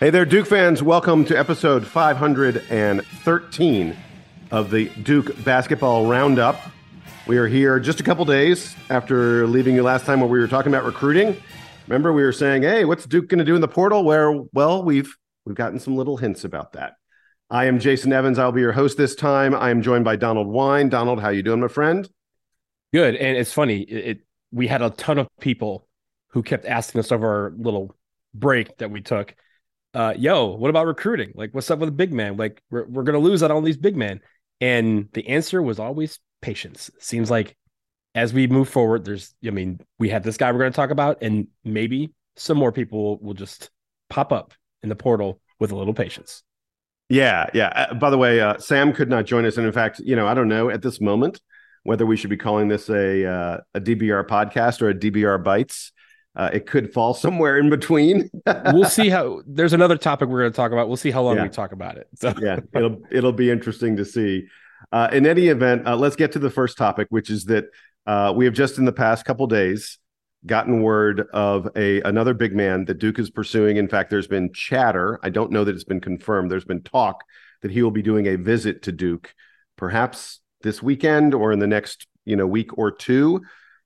Hey there, Duke fans. Welcome to episode 513 of the Duke Basketball Roundup. We are here just a couple days after leaving you last time where we were talking about recruiting. Remember, we were saying, "Hey, what's Duke going to do in the portal?" Where, well, we've we've gotten some little hints about that. I am Jason Evans. I'll be your host this time. I am joined by Donald Wine. Donald, how you doing, my friend? Good. And it's funny. It, it we had a ton of people who kept asking us over our little break that we took uh, yo, what about recruiting? Like, what's up with the big man? Like, we're, we're going to lose out on these big men. And the answer was always patience. Seems like as we move forward, there's, I mean, we have this guy we're going to talk about, and maybe some more people will just pop up in the portal with a little patience. Yeah. Yeah. Uh, by the way, uh, Sam could not join us. And in fact, you know, I don't know at this moment whether we should be calling this a, uh, a DBR podcast or a DBR Bites. Uh, it could fall somewhere in between. we'll see how. There's another topic we're going to talk about. We'll see how long Yeah. we talk about it. So yeah, it'll it'll be interesting to see. Uh, in any event, uh, let's get to the first topic, which is that uh, we have just in the past couple days gotten word of a another big man that Duke is pursuing. In fact, there's been chatter. I don't know that it's been confirmed. There's been talk that he will be doing a visit to Duke, perhaps this weekend or in the next you know week or two.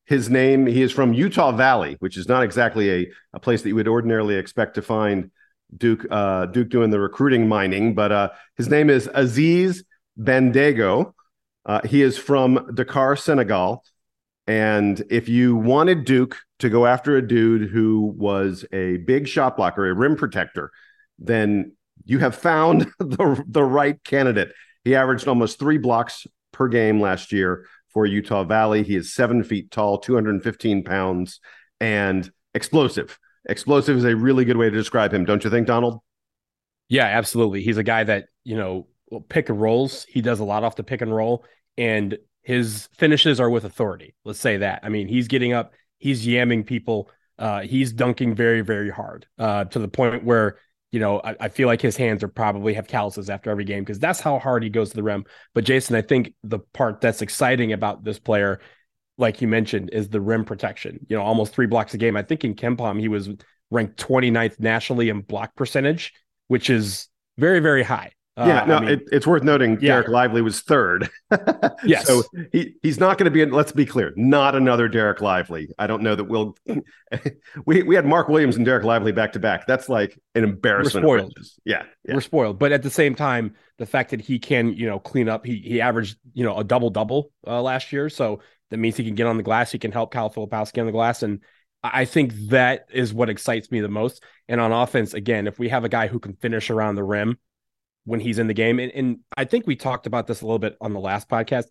His name, he is from Utah Valley, which is not exactly a, a place that you would ordinarily expect to find Duke uh, Duke doing the recruiting mining, but uh, his name is Aziz Bandaogo. Uh, he is from Dakar, Senegal. And if you wanted Duke to go after a dude who was a big shot blocker, a rim protector, then you have found the, the right candidate. He averaged almost three blocks per game last year for Utah Valley. He is seven feet tall, 215 pounds, and explosive. Explosive is a really good way to describe him, don't you think, Donald? Yeah, absolutely. He's a guy that, you know, will pick and rolls. He does a lot off the pick and roll, and his finishes are with authority. Let's say that. I mean, he's getting up, he's yamming people, uh, he's dunking very, very hard uh, to the point where, you know, I, I feel like his hands are probably have calluses after every game because that's how hard he goes to the rim. But Jason, I think the part that's exciting about this player, like you mentioned, is the rim protection. You know, almost three blocks a game. I think in KenPom, he was ranked 29th nationally in block percentage which is very, very high. Uh, yeah, no, I mean, it, it's worth noting Yeah. Derek Lively was third. Yes. So he, he's not going to be, let's be clear, not another Derek Lively. I don't know that we'll, we, we had Mark Williams and Derek Lively back to back. That's like an embarrassment. of spoiled. Yeah. yeah. we're spoiled. But at the same time, the fact that he can, you know, clean up, he he averaged, you know, a double double uh, last year. So that means he can get on the glass. He can help Kyle Filipowski on the glass. And I think that is what excites me the most. And on offense, again, if we have a guy who can finish around the rim when he's in the game, and, and I think we talked about this a little bit on the last podcast.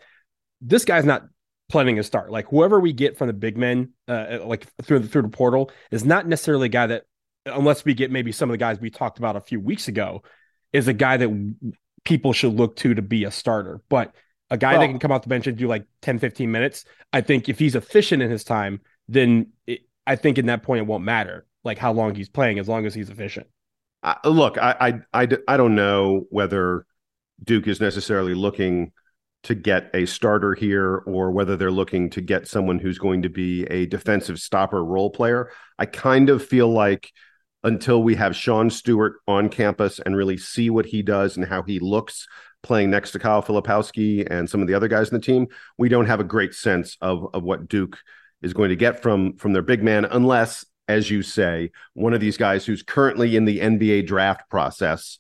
This guy's not planning to start. Like whoever we get from the big men, uh, like through the, through the portal, is not necessarily a guy that, unless we get maybe some of the guys we talked about a few weeks ago, is a guy that people should look to to be a starter. But a guy Well- that can come off the bench and do like 10, 15 minutes, I think if he's efficient in his time, then it, I think in that point it won't matter like how long he's playing as long as he's efficient. I, look, I don't know whether Duke is necessarily looking to get a starter here or whether they're looking to get someone who's going to be a defensive stopper role player. I kind of feel like until we have Sean Stewart on campus and really see what he does and how he looks playing next to Kyle Filipowski and some of the other guys in the team, we don't have a great sense of, of what Duke is going to get from from their big man unless as you say one of these guys who's currently in the NBA draft process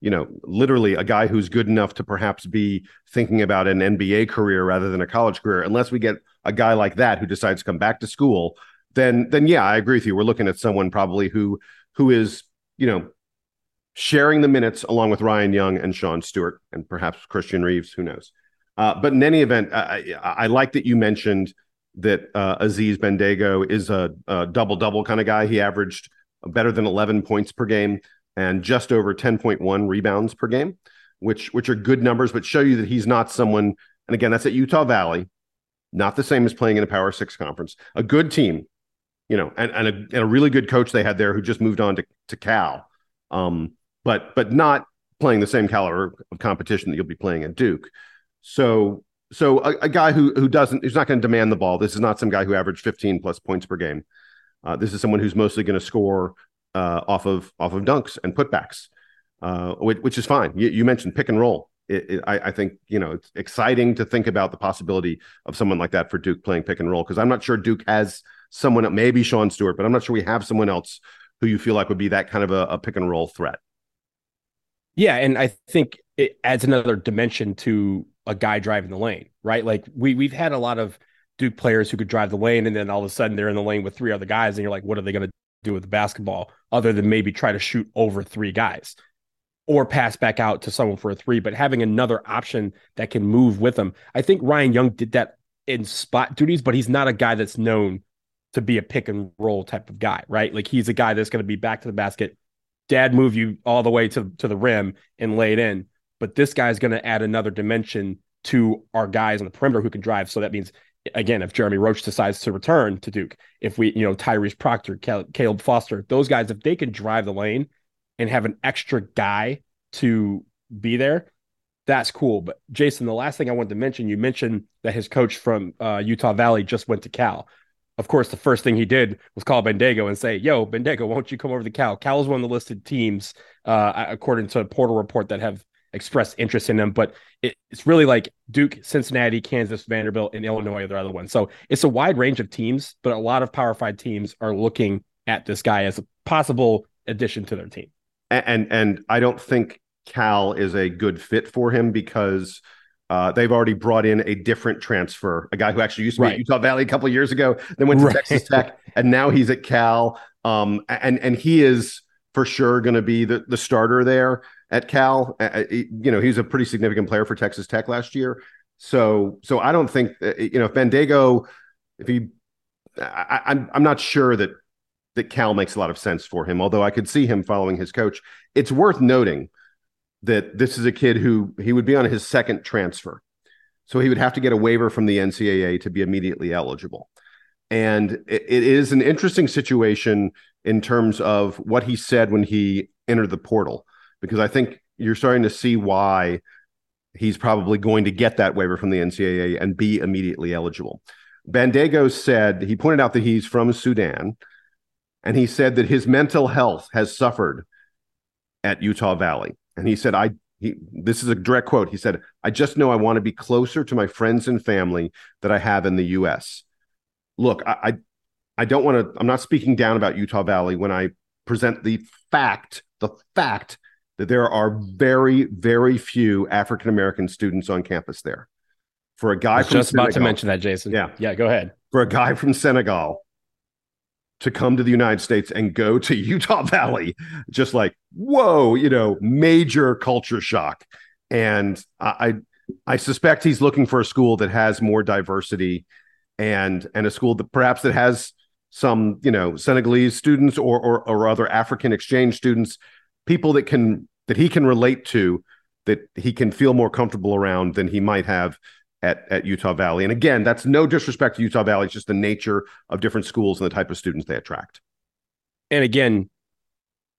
you know literally a guy who's good enough to perhaps be thinking about an NBA career rather than a college career unless we get a guy like that who decides to come back to school then then yeah I agree with you we're looking at someone probably who who is you know, sharing the minutes along with Ryan Young and Sean Stewart and perhaps Christian Reeves. Who knows? Uh, but in any event, I, I, like that you mentioned that uh, Aziz Bandaogo is a, a double double kind of guy. He averaged better than 11 points per game and just over 10.1 rebounds per game, which which are good numbers, but show you that he's not someone. And again, that's at Utah Valley, not the same as playing in a Power Six conference. A good team, you know, and, and, a, and a really good coach they had there who just moved on to, to Cal. Um, but but not playing the same caliber of competition that you'll be playing at Duke. So so a, a guy who who doesn't who's not going to demand the ball. This is not some guy who averaged 15 plus points per game. Uh, this is someone who's mostly going to score uh, off of off of dunks and putbacks, uh, which, which, is fine. You, you, mentioned pick and roll. It, it, I, I, think you know it's exciting to think about the possibility of someone like that for Duke playing pick and roll because I'm not sure Duke has someone maybe Sean Stewart, but I'm not sure we have someone else who you feel like would be that kind of a, a pick and roll threat. Yeah, and I think it adds another dimension to a guy driving the lane, right? Like we we've had a lot of Duke players who could drive the lane, and then all of a sudden they're in the lane with three other guys, and you're like, what are they going to do with the basketball other than maybe try to shoot over three guys or pass back out to someone for a three? But having another option that can move with them, I think Ryan Young did that in spot duties, but he's not a guy that's known to be a pick and roll type of guy, right? Like he's a guy that's going to be back to the basket, dad move you all the way to, to the rim and lay it in. But this guy's going to add another dimension to our guys on the perimeter who can drive. So that means, again, if Jeremy Roach decides to return to Duke, if we, you know, Tyrese Proctor, Caleb Foster, those guys, if they can drive the lane and have an extra guy to be there, that's cool. But Jason, the last thing I wanted to mention, you mentioned that his coach from uh, Utah Valley just went to Cal of course, the first thing he did was call Bandaogo and say, "Yo, Bandaogo, won't you come over to Cal?" Cal is one of the listed teams, uh, according to a portal report, that have expressed interest in him. But it, it's really like Duke, Cincinnati, Kansas, Vanderbilt, and Illinois are the other ones. So it's a wide range of teams, but a lot of Power Five teams are looking at this guy as a possible addition to their team. And and, and I don't think Cal is a good fit for him because uh, they've already brought in a different transfer, a guy who actually used to be right. at Utah Valley a couple years ago, then went to right. Texas Tech, and now he's at Cal. Um, and and he is for sure going to be the the starter there at Cal. Uh, you know, he's a pretty significant player for Texas Tech last year. So so I don't think you know if Bandaogo, if he, I, I'm I'm not sure that that Cal makes a lot of sense for him. Although I could see him following his coach. It's worth noting that this is a kid who he would be on his second transfer. So he would have to get a waiver from the NCAA to be immediately eligible. And it, it is an interesting situation in terms of what he said when he entered the portal, because I think you're starting to see why he's probably going to get that waiver from the NCAA and be immediately eligible. Bandaogo said, he pointed out that he's from Sudan, and he said that his mental health has suffered at Utah Valley. And he said, I he this is a direct quote. He said, I just know I want to be closer to my friends and family that I have in the US. Look, I I, I don't want to, I'm not speaking down about Utah Valley when I present the fact, the fact that there are very, very few African American students on campus there. For a guy from just Senegal, about to mention that, Jason. Yeah. Yeah, go ahead. For a guy from Senegal to come to the United States and go to Utah Valley, just like whoa, you know, major culture shock. And I, I suspect he's looking for a school that has more diversity, and and a school that perhaps that has some you know Senegalese students or or, or other African exchange students, people that can that he can relate to, that he can feel more comfortable around than he might have at, at Utah Valley. And again, that's no disrespect to Utah Valley. It's just the nature of different schools and the type of students they attract. And again,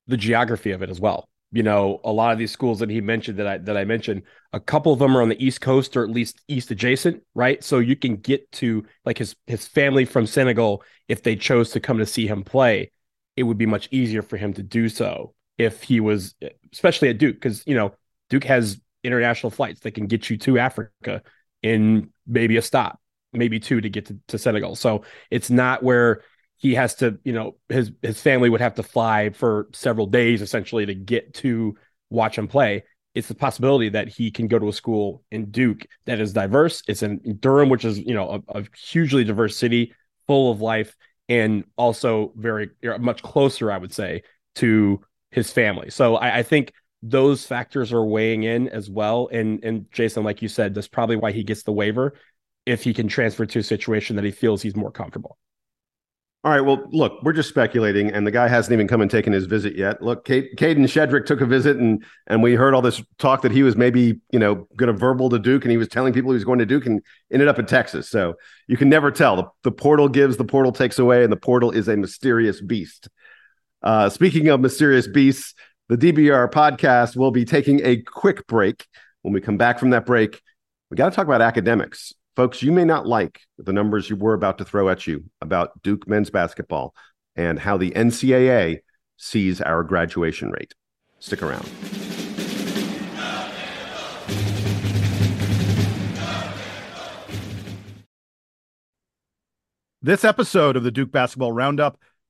the geography of it as well. You know, a lot of these schools that he mentioned that I that I mentioned, a couple of them are on the East Coast or at least east adjacent, right? So you can get to like his his family from Senegal if they chose to come to see him play, it would be much easier for him to do so if he was especially at Duke because you know Duke has international flights that can get you to Africa in maybe a stop, maybe two to get to, to Senegal. So it's not where he has to, you know, his his family would have to fly for several days essentially to get to watch him play. It's the possibility that he can go to a school in Duke that is diverse. It's in Durham, which is you know a, a hugely diverse city, full of life, and also very much closer, I would say, to his family. So I, I think those factors are weighing in as well. And and Jason, like you said, that's probably why he gets the waiver if he can transfer to a situation that he feels he's more comfortable. All right. Well, look, we're just speculating, and the guy hasn't even come and taken his visit yet. Look, Kadin Shedrick took a visit, and and we heard all this talk that he was maybe you know going to verbal to Duke, and he was telling people he was going to Duke, and ended up in Texas. So you can never tell. The, the portal gives, the portal takes away, and the portal is a mysterious beast. Uh, speaking of mysterious beasts, the DBR podcast will be taking a quick break. When we come back from that break, we got to talk about academics. Folks, you may not like the numbers you were about to throw at you about Duke men's basketball and how the NCAA sees our graduation rate. Stick around. This episode of the Duke Basketball Roundup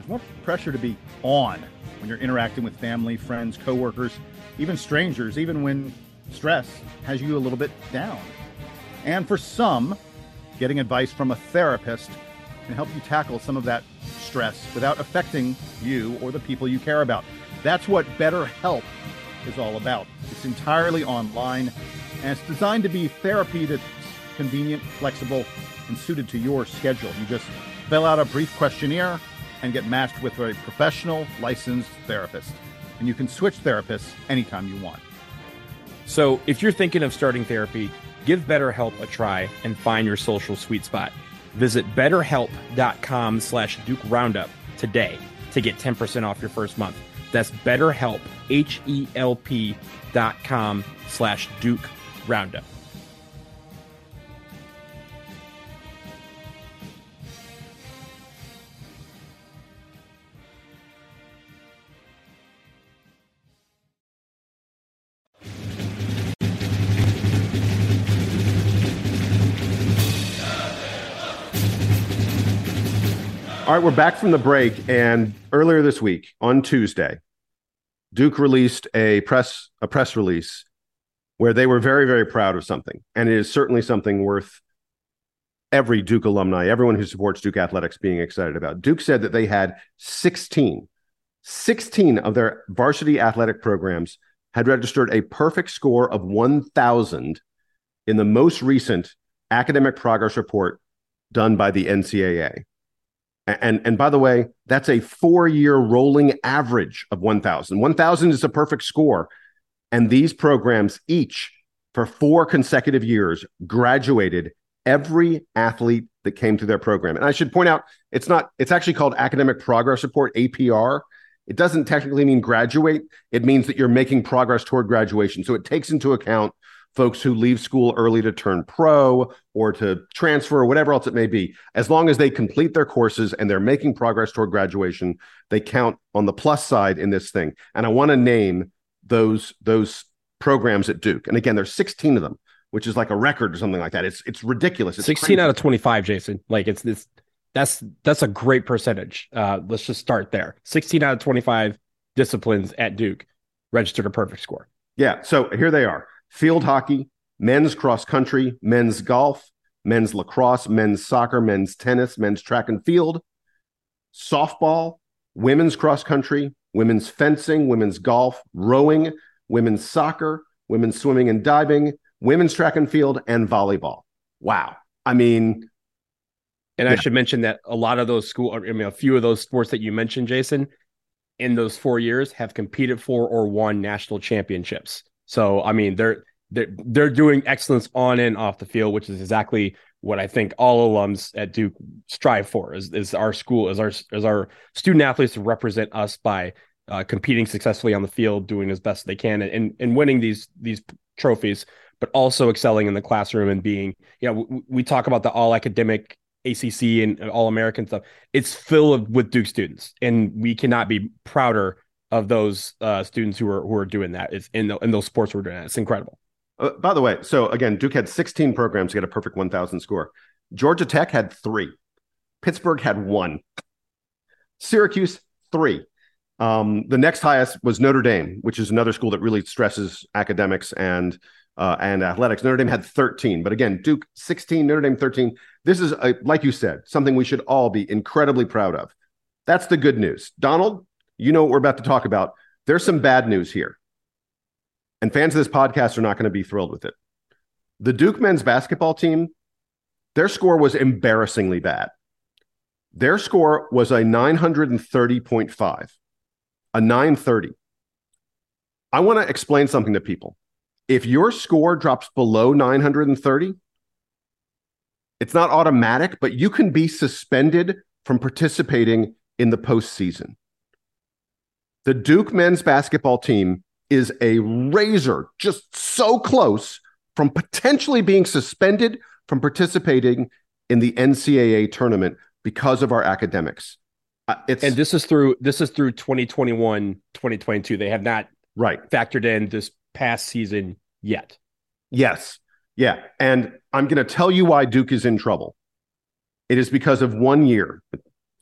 there's more pressure to be on when you're interacting with family, friends, coworkers, even strangers, even when stress has you a little bit down. And for some, getting advice from a therapist can help you tackle some of that stress without affecting you or the people you care about. That's what BetterHelp is all about. It's entirely online and it's designed to be therapy that's convenient, flexible, and suited to your schedule. You just fill out a brief questionnaire and get matched with a professional licensed therapist. And you can switch therapists anytime you want. So if you're thinking of starting therapy, give BetterHelp a try and find your social sweet spot. Visit betterhelp.com slash Duke Roundup today to get 10% off your first month. That's betterhelp, H-E-L-P dot com slash Duke Roundup. All right, we're back from the break, and earlier this week on Tuesday, Duke released a press a press release where they were very very proud of something, and it is certainly something worth every Duke alumni, everyone who supports Duke athletics, being excited about. Duke said that they had 16, 16 of their varsity athletic programs had registered a perfect score of 1,000 in the most recent academic progress report done by the NCAA. And and by the way, that's a four year rolling average of 1,000. 1,000 is a perfect score. And these programs each for four consecutive years graduated every athlete that came to their program. And I should point out, it's not, it's actually called Academic Progress Report, APR. It doesn't technically mean graduate, it means that you're making progress toward graduation. So it takes into account folks who leave school early to turn pro or to transfer or whatever else it may be. As long as they complete their courses and they're making progress toward graduation, they count on the plus side in this thing. And I want to name those those programs at Duke. And again, there's 16 of them, which is like a record or something like that. It's it's ridiculous. It's 16 crazy. out of 25, Jason. Like it's this that's that's a great percentage. Uh, let's just start there. 16 out of 25 disciplines at Duke registered a perfect score. Yeah. So here they are field hockey, men's cross country, men's golf, men's lacrosse, men's soccer, men's tennis, men's track and field, softball, women's cross country, women's fencing, women's golf, rowing, women's soccer, women's swimming and diving, women's track and field, and volleyball. Wow. I mean, and yeah. I should mention that a lot of those school, I mean, a few of those sports that you mentioned, Jason, in those four years have competed for or won national championships. So I mean, they're they're they're doing excellence on and off the field, which is exactly what I think all alums at Duke strive for. Is is our school, as our as our student athletes to represent us by uh, competing successfully on the field, doing as best they can, and and winning these these trophies, but also excelling in the classroom and being, you know, we, we talk about the all academic ACC and all American stuff. It's filled with Duke students, and we cannot be prouder of those uh, students who are who are doing that is in the, in those sports we're doing that. It's incredible. Uh, by the way, so again, Duke had 16 programs to get a perfect 1,000 score. Georgia Tech had three. Pittsburgh had one. Syracuse three. Um, the next highest was Notre Dame, which is another school that really stresses academics and uh, and athletics. Notre Dame had 13, but again, Duke 16, Notre Dame 13. This is, a, like you said, something we should all be incredibly proud of. That's the good news. Donald, you know what we're about to talk about. There's some bad news here. And fans of this podcast are not going to be thrilled with it. The Duke men's basketball team, their score was embarrassingly bad. Their score was a 930.5, a 930. I want to explain something to people. If your score drops below 930, it's not automatic, but you can be suspended from participating in the postseason. The Duke men's basketball team is a razor, just so close from potentially being suspended from participating in the NCAA tournament because of our academics. Uh, it's, and this is through this is through 2021 2022 they have not right. factored in this past season yet. Yes. Yeah. And i'm going to tell you why duke is in trouble. It is because of one year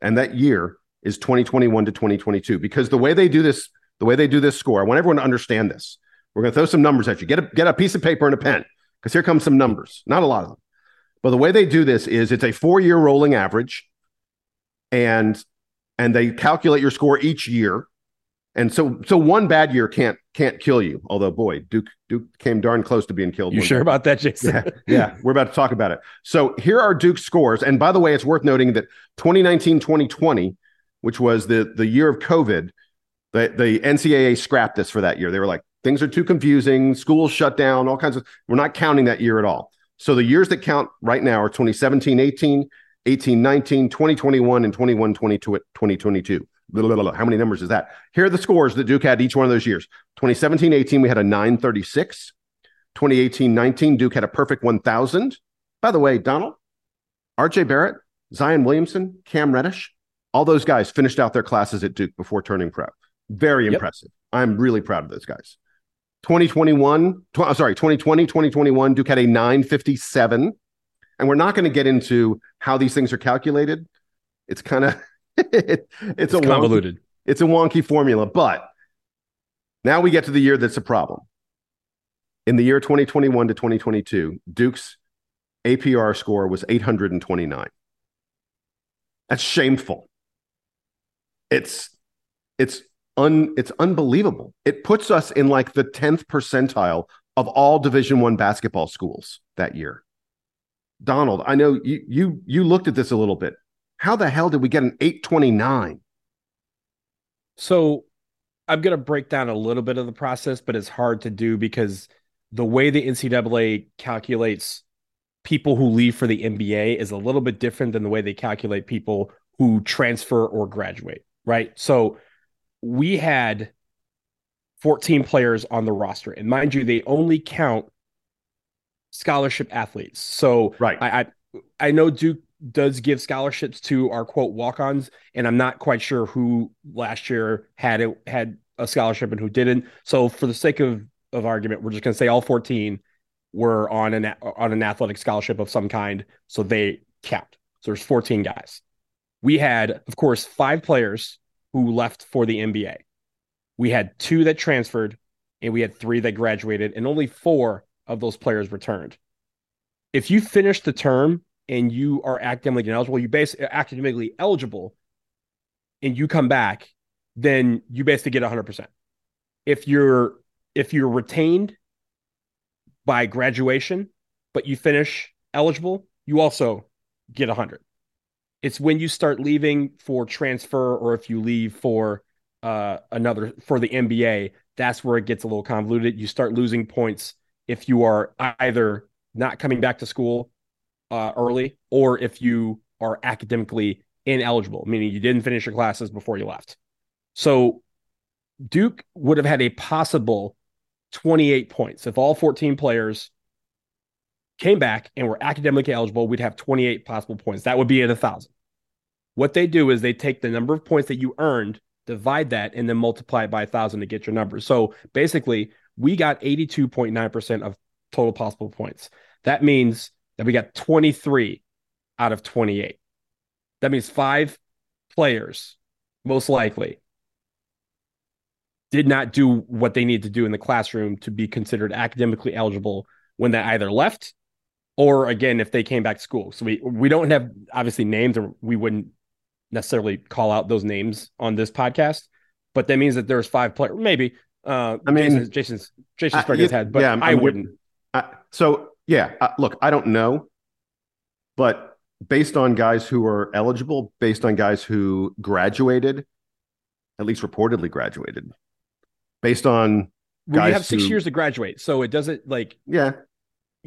and that year is 2021 to 2022 because the way they do this the way they do this score i want everyone to understand this we're going to throw some numbers at you get a get a piece of paper and a pen because here comes some numbers not a lot of them but the way they do this is it's a four year rolling average and and they calculate your score each year. And so so one bad year can't can't kill you. Although boy, Duke Duke came darn close to being killed. You sure about that, Jason? Yeah, yeah, we're about to talk about it. So here are Duke's scores. And by the way, it's worth noting that 2019-2020, which was the the year of COVID, the, the NCAA scrapped this for that year. They were like, things are too confusing, schools shut down, all kinds of we're not counting that year at all. So the years that count right now are 2017, 18, 18, 19, 2021, and 21, 22, 2022. How many numbers is that? Here are the scores that Duke had each one of those years. 2017, 18, we had a 936. 2018, 19, Duke had a perfect 1000. By the way, Donald, RJ Barrett, Zion Williamson, Cam Reddish, all those guys finished out their classes at Duke before turning pro. Very yep. impressive. I'm really proud of those guys. 2021, tw- sorry, 2020, 2021, Duke had a 957. And we're not going to get into how these things are calculated. It's kind of it, it's, it's, a convoluted. Wonky, it's a wonky formula, but now we get to the year that's a problem. In the year 2021 to 2022, Duke's APR score was 829. That's shameful. It's it's un it's unbelievable. It puts us in like the 10th percentile of all Division 1 basketball schools that year. Donald, I know you you you looked at this a little bit. How the hell did we get an 829? So I'm going to break down a little bit of the process, but it's hard to do because the way the NCAA calculates people who leave for the NBA is a little bit different than the way they calculate people who transfer or graduate, right? So we had 14 players on the roster. And mind you, they only count scholarship athletes. So right. I, I I know Duke does give scholarships to our quote walk-ons, and I'm not quite sure who last year had it had a scholarship and who didn't. So for the sake of of argument, we're just going to say all 14 were on an on an athletic scholarship of some kind, so they count. So there's 14 guys. We had, of course, five players who left for the NBA. We had two that transferred, and we had three that graduated, and only four of those players returned. If you finish the term and you are academically eligible, you basically academically eligible, and you come back, then you basically get 100%. If you're if you're retained by graduation, but you finish eligible, you also get 100. It's when you start leaving for transfer or if you leave for uh, another for the NBA, that's where it gets a little convoluted. You start losing points if you are either not coming back to school uh, early or if you are academically ineligible, meaning you didn't finish your classes before you left. So Duke would have had a possible 28 points. If all 14 players came back and were academically eligible, we'd have 28 possible points. That would be at a thousand. What they do is they take the number of points that you earned divide that, and then multiply it by a thousand to get your number. So basically, we got 82.9% of total possible points. That means that we got 23 out of 28. That means five players, most likely, did not do what they need to do in the classroom to be considered academically eligible when they either left or again if they came back to school. So we we don't have obviously names or we wouldn't necessarily call out those names on this podcast, but that means that there's five players maybe uh I mean Jason Jason's Jason Spriggans had, but yeah, I, I wouldn't. so yeah, uh, look, I don't know, but based on guys who are eligible, based on guys who graduated, at least reportedly graduated, based on well, you have six who, years to graduate, so it doesn't like yeah.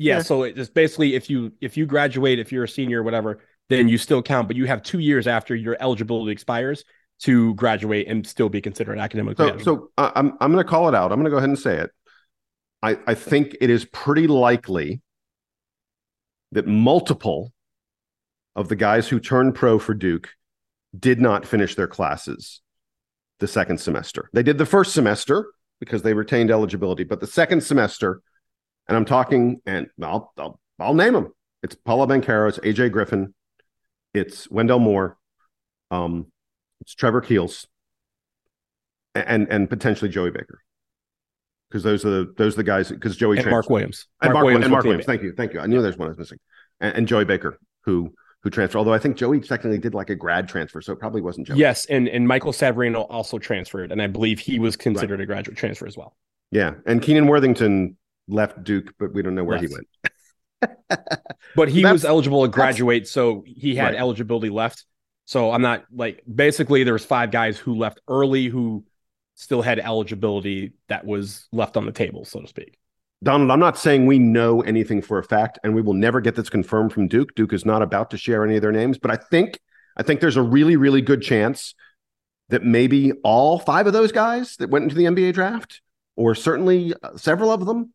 Yeah, yeah. So it's basically if you if you graduate, if you're a senior or whatever, then you still count, but you have two years after your eligibility expires to graduate and still be considered academically. So, so uh, I'm I'm going to call it out. I'm going to go ahead and say it. I I think it is pretty likely that multiple of the guys who turned pro for Duke did not finish their classes the second semester. They did the first semester because they retained eligibility, but the second semester, and I'm talking, and I'll I'll, I'll name them. It's Paolo Banchero, it's AJ Griffin, it's Wendell Moore, um, it's Trevor Keels, and and potentially Joey Baker. Because those are the those are the guys. Because Joey and Mark Williams, and Mark, Williams, and Mark Williams. Thank you, thank you. I knew there's one I was missing, and, and Joey Baker, who who transferred. Although I think Joey technically did like a grad transfer, so it probably wasn't Joey. Yes, and and Michael Savarino also transferred, and I believe he was considered right. a graduate transfer as well. Yeah, and Keenan Worthington left Duke, but we don't know where he went. but he was eligible to graduate, so he had right. eligibility left. So I'm not like basically there was five guys who left early who still had eligibility that was left on the table, so to speak. Donald, I'm not saying we know anything for a fact, and we will never get this confirmed from Duke. Duke is not about to share any of their names, but I think I think there's a really, really good chance that maybe all five of those guys that went into the NBA draft, or certainly uh, several of them,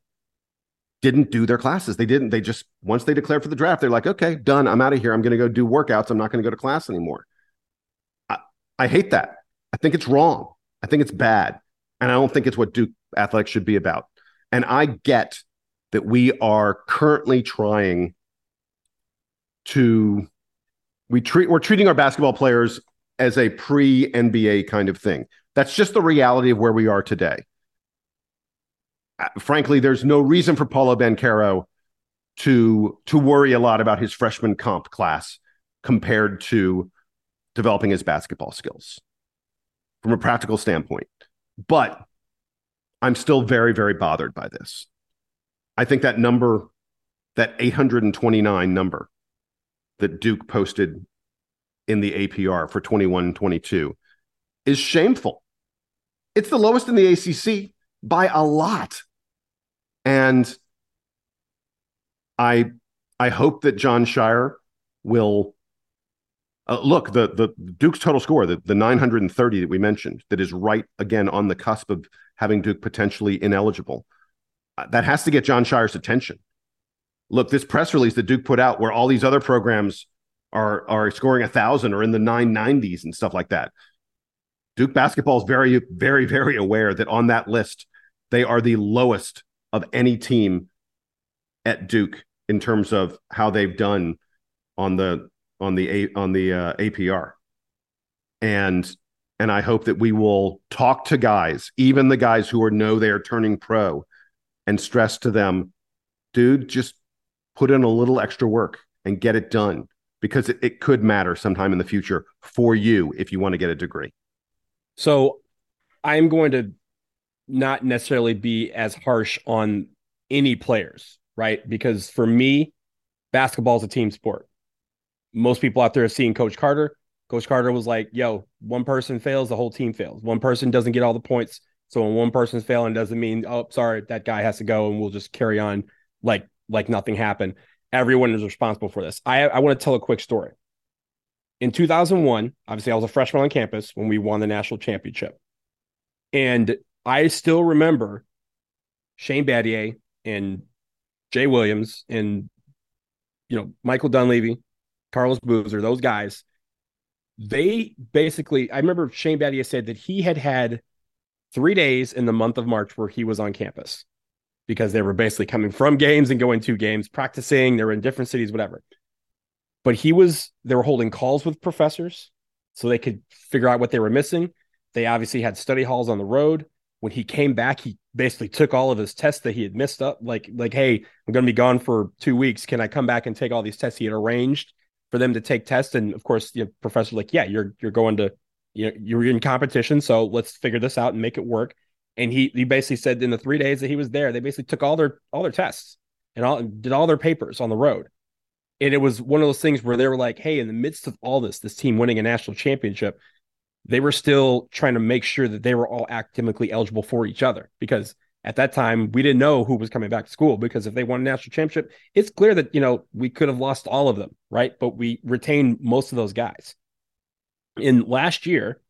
didn't do their classes. They didn't. They just once they declared for the draft, they're like, okay, done. I'm out of here. I'm going to go do workouts. I'm not going to go to class anymore. I, I hate that. I think it's wrong. I think it's bad, and I don't think it's what Duke athletics should be about. And I get that we are currently trying to we treat we're treating our basketball players as a pre NBA kind of thing. That's just the reality of where we are today. Uh, frankly, there's no reason for Paolo Banchero to to worry a lot about his freshman comp class compared to developing his basketball skills from a practical standpoint. But I'm still very, very bothered by this. I think that number, that 829 number that Duke posted in the APR for 21 22 is shameful. It's the lowest in the ACC by a lot. And I I hope that Jon Scheyer will uh, look the the Duke's total score the, the 930 that we mentioned that is right again on the cusp of having Duke potentially ineligible. Uh, that has to get Jon Scheyer's attention. Look, this press release that Duke put out, where all these other programs are are scoring a thousand or in the 990s and stuff like that. Duke basketball is very, very, very aware that on that list, they are the lowest of any team at Duke in terms of how they've done on the on the on the uh, APR. And and I hope that we will talk to guys, even the guys who are know they are turning pro, and stress to them, dude, just put in a little extra work and get it done because it, it could matter sometime in the future for you if you want to get a degree. So I'm going to not necessarily be as harsh on any players, right? Because for me, basketball is a team sport. Most people out there have seen Coach Carter. Coach Carter was like, yo, one person fails, the whole team fails. One person doesn't get all the points. So when one person's failing doesn't mean, oh, sorry, that guy has to go and we'll just carry on like like nothing happened. Everyone is responsible for this. I, I want to tell a quick story. In 2001, obviously, I was a freshman on campus when we won the national championship. And I still remember Shane Battier and Jay Williams and, you know, Michael Dunleavy, Carlos Boozer, those guys they basically, I remember Shane Battier said that he had had three days in the month of March where he was on campus because they were basically coming from games and going to games, practicing. They were in different cities, whatever. But he was, they were holding calls with professors so they could figure out what they were missing. They obviously had study halls on the road. When he came back, he basically took all of his tests that he had missed up. Like, like, hey, I'm going to be gone for two weeks. Can I come back and take all these tests? He had arranged for them to take tests, and of course, the professor like, yeah, you're you're going to, you know, you're in competition, so let's figure this out and make it work. And he he basically said in the three days that he was there, they basically took all their all their tests and all did all their papers on the road. And it was one of those things where they were like, hey, in the midst of all this, this team winning a national championship, they were still trying to make sure that they were all academically eligible for each other. Because at that time we didn't know who was coming back to school because if they won a national championship it's clear that you know we could have lost all of them right? But we retained most of those guys. In last year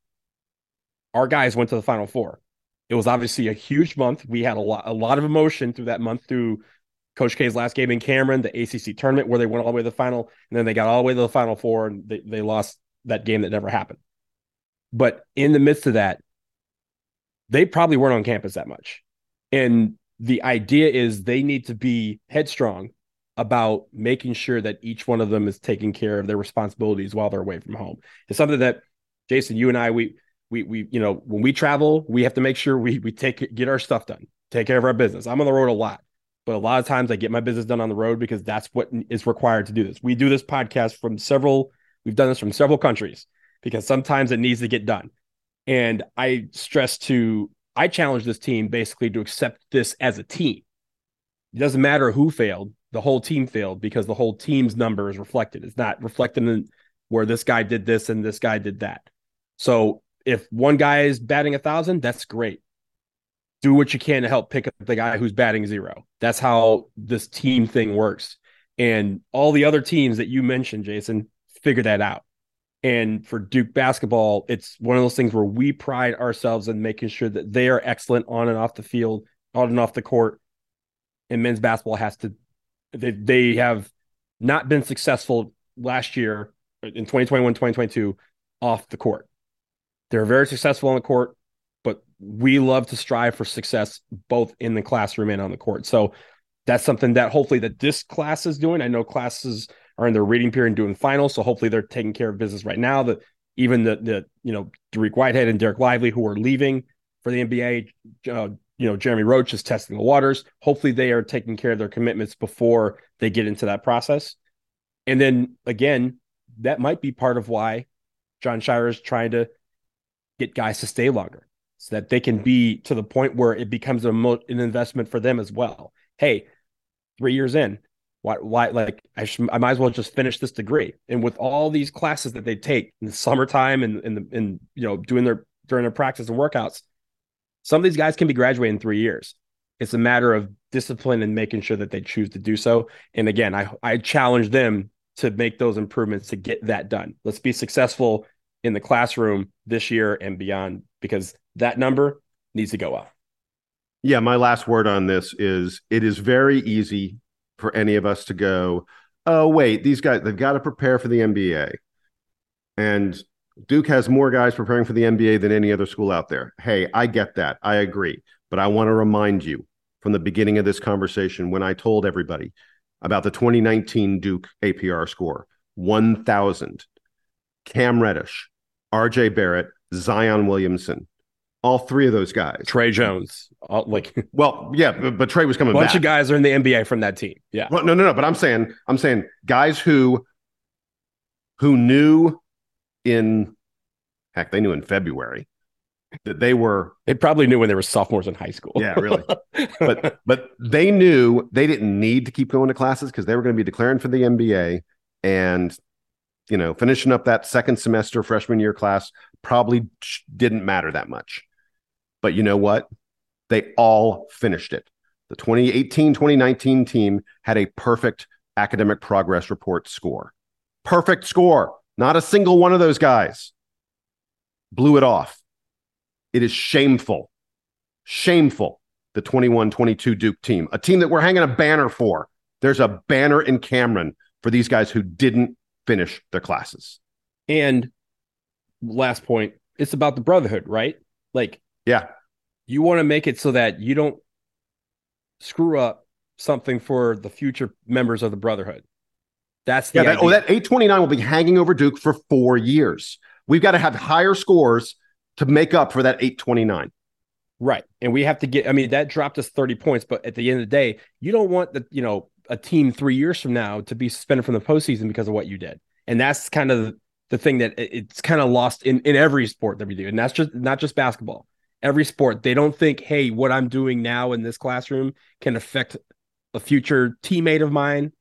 our guys went to the final four. It was obviously a huge month. We had a lot a lot of emotion through that month through coach k's last game in cameron the acc tournament where they went all the way to the final and then they got all the way to the final four and they, they lost that game that never happened but in the midst of that, they probably weren't on campus that much. And the idea is they need to be headstrong about making sure that each one of them is taking care of their responsibilities while they're away from home. It's something that Jason, you and I, we we we you know when we travel, we have to make sure we we take get our stuff done, take care of our business. I'm on the road a lot, but a lot of times I get my business done on the road because that's what is required to do this. We do this podcast from several. We've done this from several countries because sometimes it needs to get done. And I stress to, I challenge this team basically to accept this as a team. It doesn't matter who failed, the whole team failed because the whole team's number is reflected. It's not reflected in where this guy did this and this guy did that. So if one guy is batting a thousand, that's great. Do what you can to help pick up the guy who's batting zero. That's how this team thing works. And all the other teams that you mentioned, Jason, figure that out. And for Duke basketball, it's one of those things where we pride ourselves in making sure that they are excellent on and off the field, on and off the court. And men's basketball has to, they, they have not been successful last year in 2021, 2022 off the court. They're very successful on the court, we love to strive for success both in the classroom and on the court. So that's something that hopefully that this class is doing. I know classes are in their reading period and doing finals. So hopefully they're taking care of business right now. That even the the you know Dariq Whitehead and Derek Lively who are leaving for the NBA, uh, you know Jeremy Roach is testing the waters. Hopefully they are taking care of their commitments before they get into that process. And then again, that might be part of why Jon Scheyer is trying to get guys to stay longer so that they can be to the point where it becomes a mo- an investment for them as well. Hey, three years in, why, why, like, I, should, I might as well just finish this degree. And with all these classes that they take in the summertime and in the, in, you know, doing their, during their practice and workouts, some of these guys can be graduating in three years. It's a matter of discipline and making sure that they choose to do so. And again, I, I challenge them to make those improvements to get that done. Let's be successful in the classroom this year and beyond because that number needs to go up. Yeah, my last word on this is it is very easy for any of us to go, oh, wait, these guys, they've got to prepare for the NBA. And Duke has more guys preparing for the NBA than any other school out there. Hey, I get that. I agree. But I want to remind you from the beginning of this conversation when I told everybody about the 2019 Duke APR score 1,000. Cam Reddish, RJ Barrett, Zion Williamson, all three of those guys. Tre Jones, all, like well, yeah, but, but Tre was coming. A bunch back. of guys are in the NBA from that team. Yeah. Well, no, no, no. But I'm saying, I'm saying guys who who knew in heck, they knew in February that they were. They probably knew when they were sophomores in high school. Yeah, really. but but they knew they didn't need to keep going to classes because they were going to be declaring for the NBA and you know finishing up that second semester freshman year class probably didn't matter that much but you know what? They all finished it. The 2018 2019 team had a perfect academic progress report score. Perfect score. Not a single one of those guys blew it off. It is shameful. Shameful. The 21 22 Duke team, a team that we're hanging a banner for. There's a banner in Cameron for these guys who didn't finish their classes. And last point, it's about the brotherhood, right? Like, yeah, you want to make it so that you don't screw up something for the future members of the brotherhood. That's yeah. That, oh, that 829 will be hanging over Duke for four years. We've got to have higher scores to make up for that 829. Right. And we have to get, I mean, that dropped us 30 points, but at the end of the day, you don't want the, you know, a team three years from now to be suspended from the postseason because of what you did. And that's kind of the thing that it's kind of lost in, in every sport that we do. And that's just not just basketball. Every sport, they don't think, hey, what I'm doing now in this classroom can affect a future teammate of mine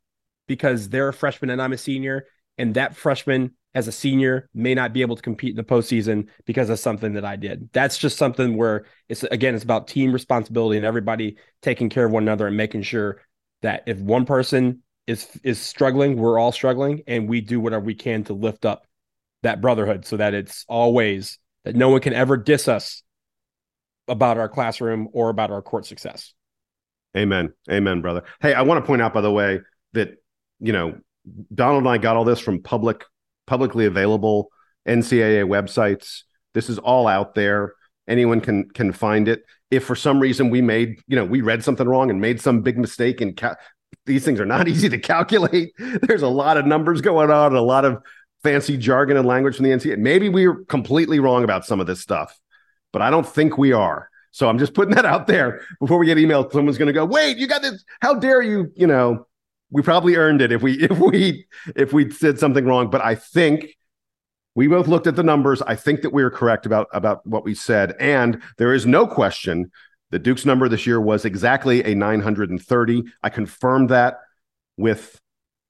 because they're a freshman and I'm a senior. And that freshman as a senior may not be able to compete in the postseason because of something that I did. That's just something where it's again, it's about team responsibility and everybody taking care of one another and making sure that if one person is is struggling, we're all struggling, and we do whatever we can to lift up that brotherhood so that it's always that no one can ever diss us about our classroom or about our court success. Amen. Amen, brother. Hey, I want to point out, by the way, that you know, Donald and I got all this from public publicly available NCAA websites. This is all out there. Anyone can can find it. If for some reason we made, you know, we read something wrong and made some big mistake and ca- these things are not easy to calculate. There's a lot of numbers going on, a lot of fancy jargon and language from the NCAA. Maybe we are completely wrong about some of this stuff, but I don't think we are. So I'm just putting that out there before we get emailed. Someone's going to go, "Wait, you got this? How dare you?" You know, we probably earned it if we if we if we said something wrong. But I think we both looked at the numbers. I think that we were correct about about what we said, and there is no question that Duke's number this year was exactly a 930. I confirmed that with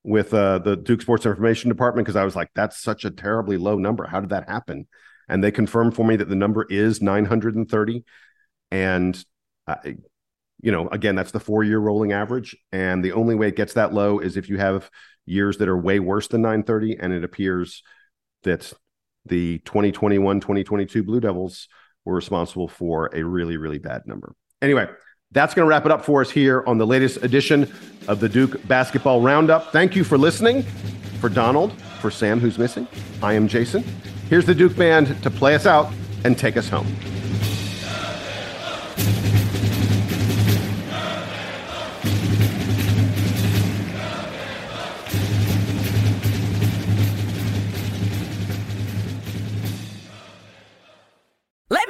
with uh, the Duke Sports Information Department because I was like, that's such a terribly low number. How did that happen? And they confirmed for me that the number is 930. And I, uh, you know, again, that's the four year rolling average. And the only way it gets that low is if you have years that are way worse than 930. And it appears that the 2021 2022 Blue Devils were responsible for a really, really bad number. Anyway, that's going to wrap it up for us here on the latest edition of the Duke Basketball Roundup. Thank you for listening. For Donald, for Sam, who's missing, I am Jason. Here's the Duke Band to play us out and take us home.